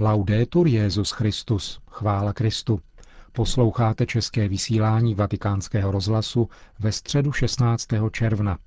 Laudetur Jezus Christus, chvála Kristu. Posloucháte české vysílání Vatikánského rozhlasu ve středu 16. června.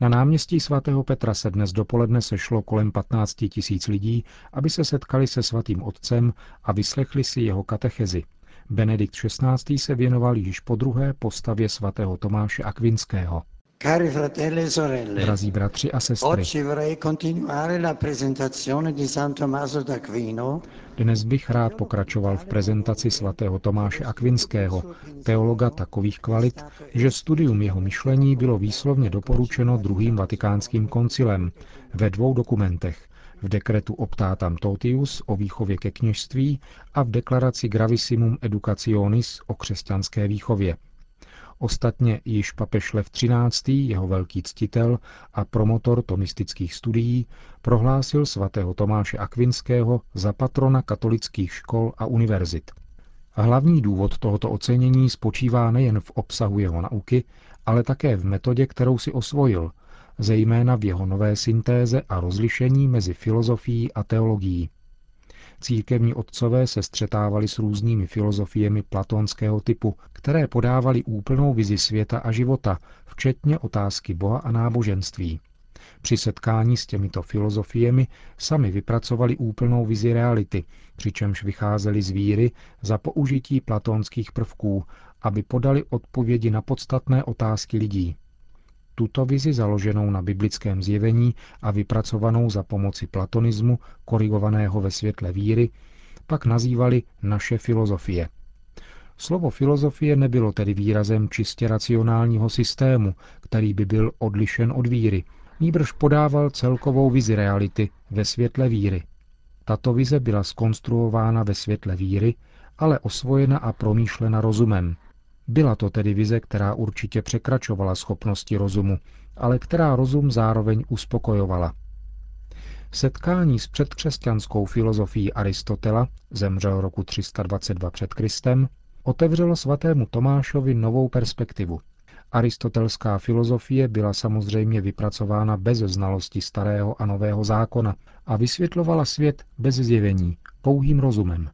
Na náměstí svatého Petra se dnes dopoledne sešlo kolem 15 tisíc lidí, aby se setkali se svatým otcem a vyslechli si jeho katechezi. Benedikt XVI. se věnoval již po druhé postavě svatého Tomáše Akvinského. Cari fratelli e sorelle, Drazí bratři a sestry, oggi vorrei continuare la presentazione di San Tommaso d'Aquino, dnes bych rád pokračoval v prezentaci svatého Tomáše Akvinského, teologa takových kvalit, že studium jeho myšlení bylo výslovně doporučeno druhým vatikánským koncilem ve dvou dokumentech, v dekretu Optatam Totius o výchově ke kněžství a v deklaraci Gravissimum Educationis o křesťanské výchově. Ostatně již papež Lev XIII., jeho velký ctitel a promotor tomistických studií, prohlásil svatého Tomáše Akvinského za patrona katolických škol a univerzit. Hlavní důvod tohoto ocenění spočívá nejen v obsahu jeho nauky, ale také v metodě, kterou si osvojil, zejména v jeho nové syntéze a rozlišení mezi filozofií a teologií. Církevní otcové se střetávali s různými filozofiemi platonského typu, které podávaly úplnou vizi světa a života, včetně otázky Boha a náboženství. Při setkání s těmito filozofiemi sami vypracovali úplnou vizi reality, přičemž vycházeli z víry za použití platonských prvků, aby podali odpovědi na podstatné otázky lidí. Tuto vizi založenou na biblickém zjevení a vypracovanou za pomoci platonismu, korigovaného ve světle víry, pak nazývali naše filozofie. Slovo filozofie nebylo tedy výrazem čistě racionálního systému, který by byl odlišen od víry, nýbrž podával celkovou vizi reality ve světle víry. Tato vize byla skonstruována ve světle víry, ale osvojena a promýšlena rozumem, byla to tedy vize, která určitě překračovala schopnosti rozumu, ale která rozum zároveň uspokojovala. Setkání s předkřesťanskou filozofií Aristotela, zemřel roku 322 před Kristem, otevřelo svatému Tomášovi novou perspektivu. Aristotelská filozofie byla samozřejmě vypracována bez znalosti starého a nového zákona a vysvětlovala svět bez zjevení, pouhým rozumem.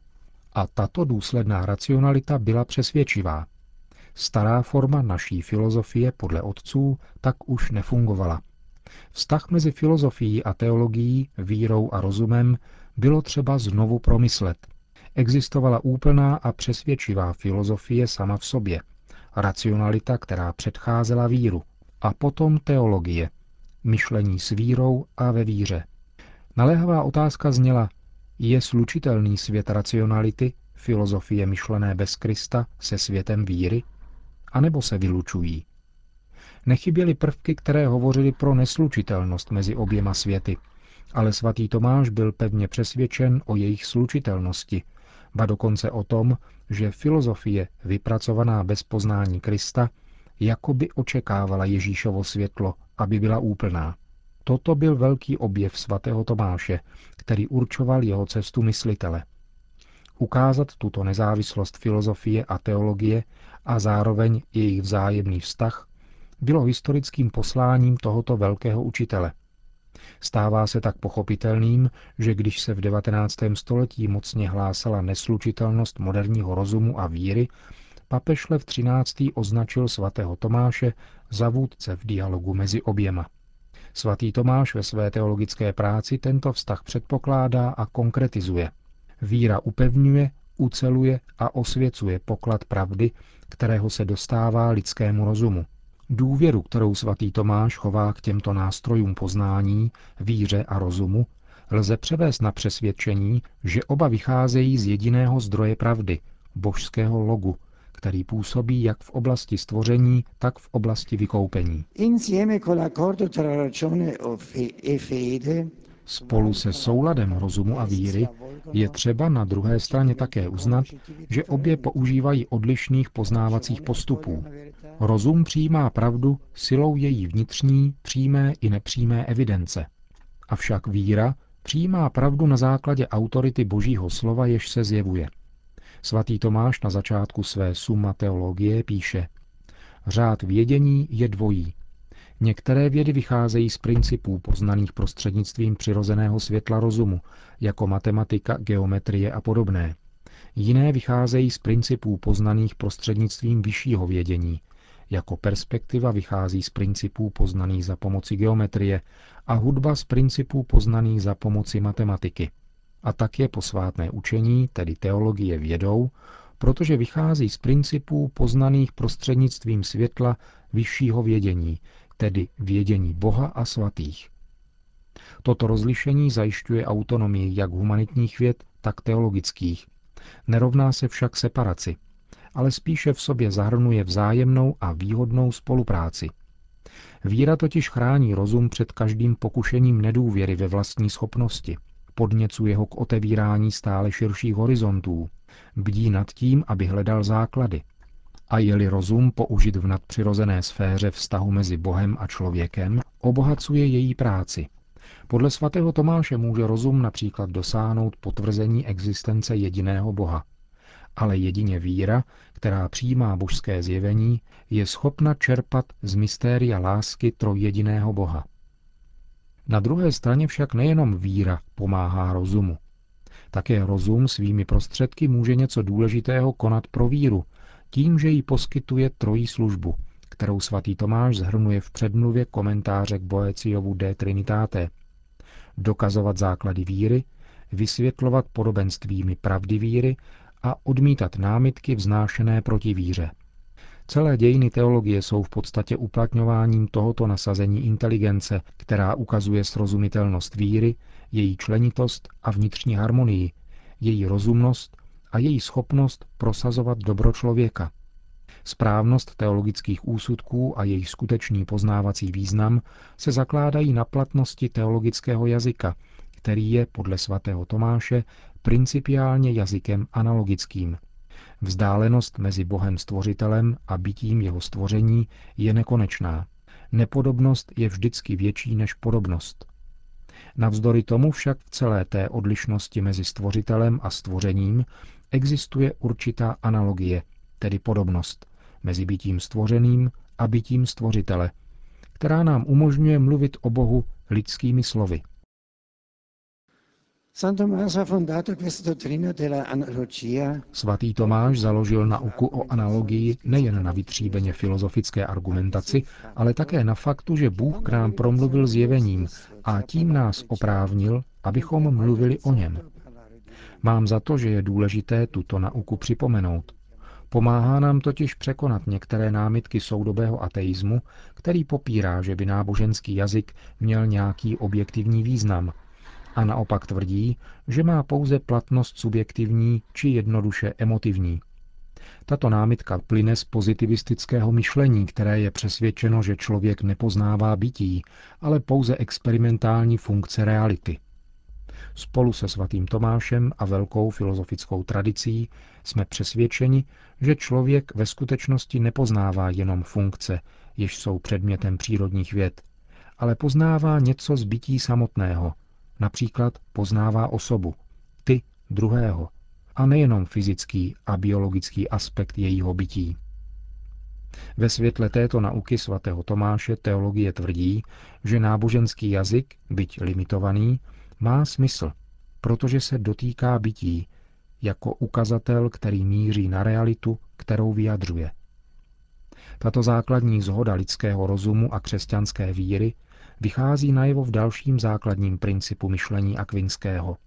A tato důsledná racionalita byla přesvědčivá. Stará forma naší filozofie podle otců tak už nefungovala. Vztah mezi filozofií a teologií, vírou a rozumem bylo třeba znovu promyslet. Existovala úplná a přesvědčivá filozofie sama v sobě, racionalita, která předcházela víru, a potom teologie, myšlení s vírou a ve víře. Naléhavá otázka zněla, je slučitelný svět racionality, filozofie myšlené bez Krista, se světem víry? Anebo se vylučují. Nechyběly prvky, které hovořily pro neslučitelnost mezi oběma světy, ale svatý Tomáš byl pevně přesvědčen o jejich slučitelnosti, ba dokonce o tom, že filozofie vypracovaná bez poznání Krista jakoby očekávala Ježíšovo světlo, aby byla úplná. Toto byl velký objev svatého Tomáše, který určoval jeho cestu myslitele. Ukázat tuto nezávislost filozofie a teologie a zároveň jejich vzájemný vztah, bylo historickým posláním tohoto velkého učitele. Stává se tak pochopitelným, že když se v 19. století mocně hlásala neslučitelnost moderního rozumu a víry, papež Lev XIII. označil svatého Tomáše za vůdce v dialogu mezi oběma. Svatý Tomáš ve své teologické práci tento vztah předpokládá a konkretizuje. Víra upevňuje, uceluje a osvěcuje poklad pravdy, kterého se dostává lidskému rozumu. Důvěru, kterou svatý Tomáš chová k těmto nástrojům poznání, víře a rozumu, lze převést na přesvědčení, že oba vycházejí z jediného zdroje pravdy, božského logu, který působí jak v oblasti stvoření, tak v oblasti vykoupení. insieme con l'accordo tra ragione e fede, Spolu se souladem rozumu a víry je třeba na druhé straně také uznat, že obě používají odlišných poznávacích postupů. Rozum přijímá pravdu silou její vnitřní, přímé i nepřímé evidence. Avšak víra přijímá pravdu na základě autority božího slova, jež se zjevuje. Svatý Tomáš na začátku své Summa teologie píše Řád vědění je dvojí. Některé vědy vycházejí z principů poznaných prostřednictvím přirozeného světla rozumu, jako matematika, geometrie a podobné. Jiné vycházejí z principů poznaných prostřednictvím vyššího vědění, jako perspektiva vychází z principů poznaných za pomoci geometrie a hudba z principů poznaných za pomoci matematiky. A tak je posvátné učení, tedy teologie vědou, protože vychází z principů poznaných prostřednictvím světla vyššího vědění, tedy vědění Boha a svatých. Toto rozlišení zajišťuje autonomii jak humanitních věd, tak teologických. Nerovná se však separaci, ale spíše v sobě zahrnuje vzájemnou a výhodnou spolupráci. Víra totiž chrání rozum před každým pokušením nedůvěry ve vlastní schopnosti, podněcuje ho k otevírání stále širších horizontů, bdí nad tím, aby hledal základy. A je-li rozum použit v nadpřirozené sféře vztahu mezi Bohem a člověkem, obohacuje její práci. Podle svatého Tomáše může rozum například dosáhnout potvrzení existence jediného Boha. Ale jedině víra, která přijímá božské zjevení, je schopna čerpat z mystéria lásky trojjediného Boha. Na druhé straně však nejenom víra pomáhá rozumu. Také rozum svými prostředky může něco důležitého konat pro víru, tím, že jí poskytuje trojí službu, kterou svatý Tomáš zhrnuje v předmluvě komentáře k Boeciovu de Trinitate. Dokazovat základy víry, vysvětlovat podobenstvími pravdy víry a odmítat námitky vznášené proti víře. Celé dějiny teologie jsou v podstatě uplatňováním tohoto nasazení inteligence, která ukazuje srozumitelnost víry, její členitost a vnitřní harmonii, její rozumnost a její schopnost prosazovat dobro člověka. Správnost teologických úsudků a jejich skutečný poznávací význam se zakládají na platnosti teologického jazyka, který je podle svatého Tomáše principiálně jazykem analogickým. Vzdálenost mezi Bohem stvořitelem a bytím jeho stvoření je nekonečná. Nepodobnost je vždycky větší než podobnost. Navzdory tomu však v celé té odlišnosti mezi stvořitelem a stvořením existuje určitá analogie, tedy podobnost, mezi bytím stvořeným a bytím stvořitele, která nám umožňuje mluvit o Bohu lidskými slovy. Svatý Tomáš založil nauku o analogii nejen na vytříbeně filozofické argumentaci, ale také na faktu, že Bůh k nám promluvil zjevením a tím nás oprávnil, abychom mluvili o něm. Mám za to, že je důležité tuto nauku připomenout. Pomáhá nám totiž překonat některé námitky soudobého ateismu, který popírá, že by náboženský jazyk měl nějaký objektivní význam, a naopak tvrdí, že má pouze platnost subjektivní či jednoduše emotivní. Tato námitka plyne z pozitivistického myšlení, které je přesvědčeno, že člověk nepoznává bytí, ale pouze experimentální funkce reality. Spolu se svatým Tomášem a velkou filozofickou tradicí jsme přesvědčeni, že člověk ve skutečnosti nepoznává jenom funkce, jež jsou předmětem přírodních věd, ale poznává něco z bytí samotného, Například poznává osobu, ty druhého, a nejenom fyzický a biologický aspekt jejího bytí. Ve světle této nauky svatého Tomáše teologie tvrdí, že náboženský jazyk, byť limitovaný, má smysl, protože se dotýká bytí, jako ukazatel, který míří na realitu, kterou vyjadřuje. Tato základní zhoda lidského rozumu a křesťanské víry vychází najevo v dalším základním principu myšlení akvinského.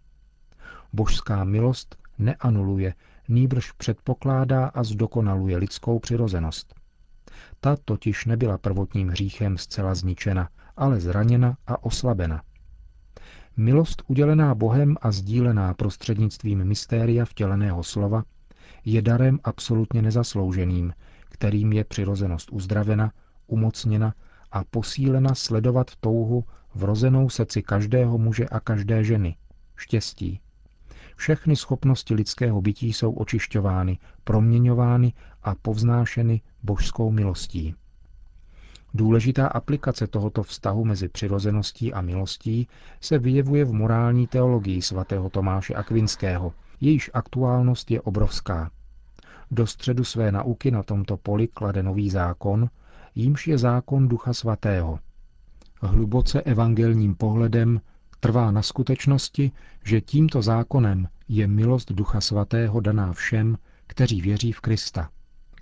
Božská milost neanuluje, nýbrž předpokládá a zdokonaluje lidskou přirozenost. Ta totiž nebyla prvotním hříchem zcela zničena, ale zraněna a oslabena. Milost udělená Bohem a sdílená prostřednictvím mystéria vtěleného slova je darem absolutně nezaslouženým, kterým je přirozenost uzdravena, umocněna a posílena sledovat touhu vrozenou srdci každého muže a každé ženy, štěstí. Všechny schopnosti lidského bytí jsou očišťovány, proměňovány a povznášeny božskou milostí. Důležitá aplikace tohoto vztahu mezi přirozeností a milostí se vyjevuje v morální teologii svatého Tomáše Akvinského, jejíž aktuálnost je obrovská. Do středu své nauky na tomto poli klade nový zákon, jímž je zákon Ducha Svatého. Hluboce evangelním pohledem trvá na skutečnosti, že tímto zákonem je milost Ducha Svatého daná všem, kteří věří v Krista.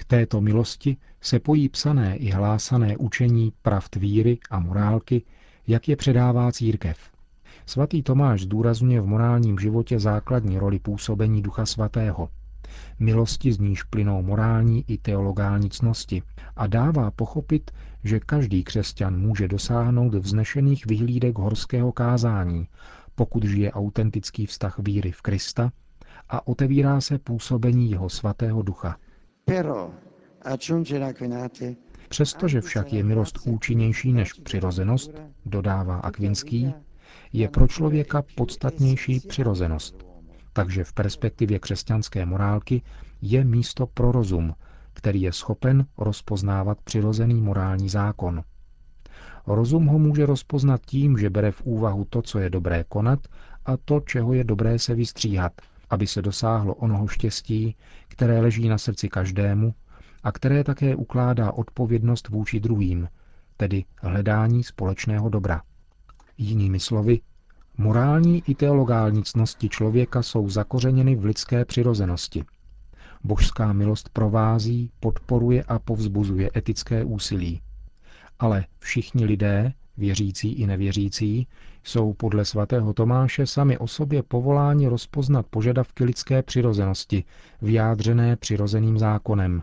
K této milosti se pojí psané i hlásané učení pravd víry a morálky, jak je předává církev. Svatý Tomáš zdůrazňuje v morálním životě základní roli působení Ducha Svatého, milosti z níž plynou morální i teologální cnosti a dává pochopit, že každý křesťan může dosáhnout vznešených vyhlídek horského kázání, pokud žije autentický vztah víry v Krista a otevírá se působení jeho svatého ducha. Přestože však je milost účinnější než přirozenost, dodává Akvinský, je pro člověka podstatnější přirozenost. Takže v perspektivě křesťanské morálky je místo pro rozum, který je schopen rozpoznávat přirozený morální zákon. Rozum ho může rozpoznat tím, že bere v úvahu to, co je dobré konat a to, čeho je dobré se vystříhat, aby se dosáhlo onoho štěstí, které leží na srdci každému a které také ukládá odpovědnost vůči druhým, tedy hledání společného dobra. Jinými slovy, morální i teologální cnosti člověka jsou zakořeněny v lidské přirozenosti. Božská milost provází, podporuje a povzbuzuje etické úsilí. Ale všichni lidé, věřící i nevěřící, jsou podle svatého Tomáše sami o sobě povoláni rozpoznat požadavky lidské přirozenosti, vyjádřené přirozeným zákonem,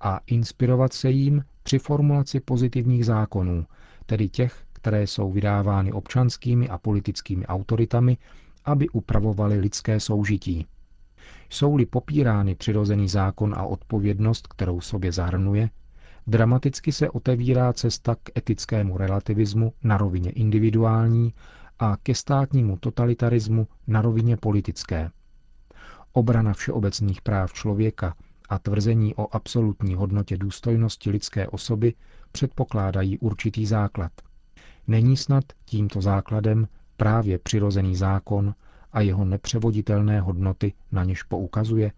a inspirovat se jím při formulaci pozitivních zákonů, tedy těch, které jsou vydávány občanskými a politickými autoritami, aby upravovali lidské soužití. Jsou-li popírány přirozený zákon a odpovědnost, kterou sobě zahrnuje, dramaticky se otevírá cesta k etickému relativismu na rovině individuální a ke státnímu totalitarismu na rovině politické. Obrana všeobecných práv člověka a tvrzení o absolutní hodnotě důstojnosti lidské osoby předpokládají určitý základ. Není snad tímto základem právě přirozený zákon a jeho nepřevoditelné hodnoty, na něž poukazuje?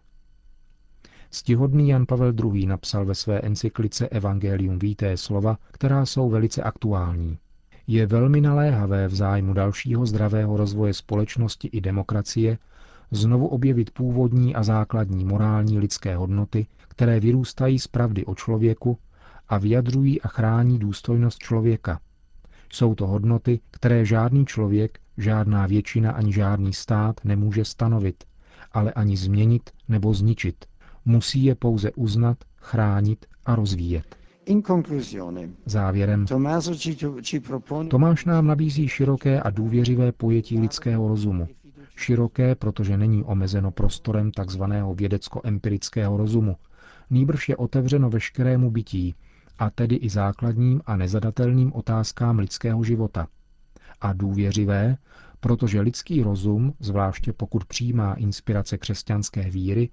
Stihodný Jan Pavel II. napsal ve své encyklice Evangelium víté slova, která jsou velice aktuální. Je velmi naléhavé v zájmu dalšího zdravého rozvoje společnosti i demokracie znovu objevit původní a základní morální lidské hodnoty, které vyrůstají z pravdy o člověku a vyjadřují a chrání důstojnost člověka. Jsou to hodnoty, které žádný člověk, žádná většina ani žádný stát nemůže stanovit, ale ani změnit nebo zničit. Musí je pouze uznat, chránit a rozvíjet. Závěrem. Tomáš nám nabízí široké a důvěřivé pojetí lidského rozumu, široké, protože není omezeno prostorem tzv. vědecko-empirického rozumu, nýbrž je otevřeno veškerému bytí, a tedy i základním a nezadatelným otázkám lidského života. A důvěřivé, protože lidský rozum, zvláště pokud přijímá inspirace křesťanské víry,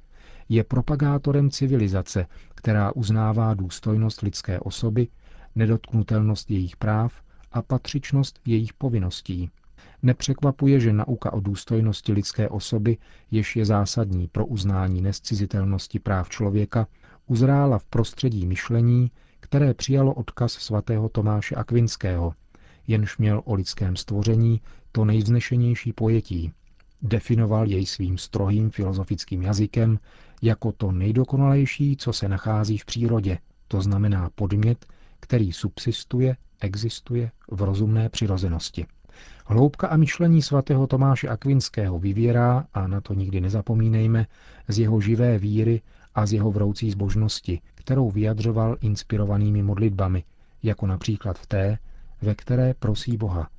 je propagátorem civilizace, která uznává důstojnost lidské osoby, nedotknutelnost jejich práv a patřičnost jejich povinností, Nepřekvapuje, že nauka o důstojnosti lidské osoby, jež je zásadní pro uznání nescizitelnosti práv člověka, uzrála v prostředí myšlení, které přijalo odkaz svatého Tomáše Akvinského, jenž měl o lidském stvoření to nejvznešenější pojetí. Definoval jej svým strohým filozofickým jazykem jako to nejdokonalejší, co se nachází v přírodě, to znamená podmět, který subsistuje, existuje v rozumné přirozenosti. Hloubka a myšlení svatého Tomáše Akvinského vyvěrá, a na to nikdy nezapomínejme, z jeho živé víry a z jeho vroucí zbožnosti, kterou vyjadřoval inspirovanými modlitbami, jako například v té, ve které prosí Boha.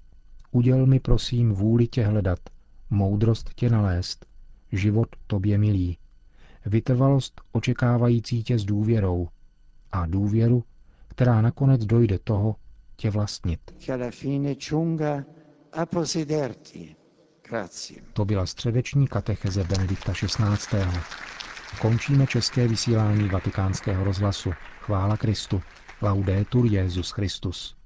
Uděl mi prosím vůli tě hledat, moudrost tě nalézt, život tobě milý, vytrvalost očekávající tě s důvěrou a důvěru, která nakonec dojde toho tě vlastnit. To byla středeční katecheze Benedikta XVI. Končíme české vysílání vatikánského rozhlasu. Chvála Kristu. Laudetur Jezus Christus.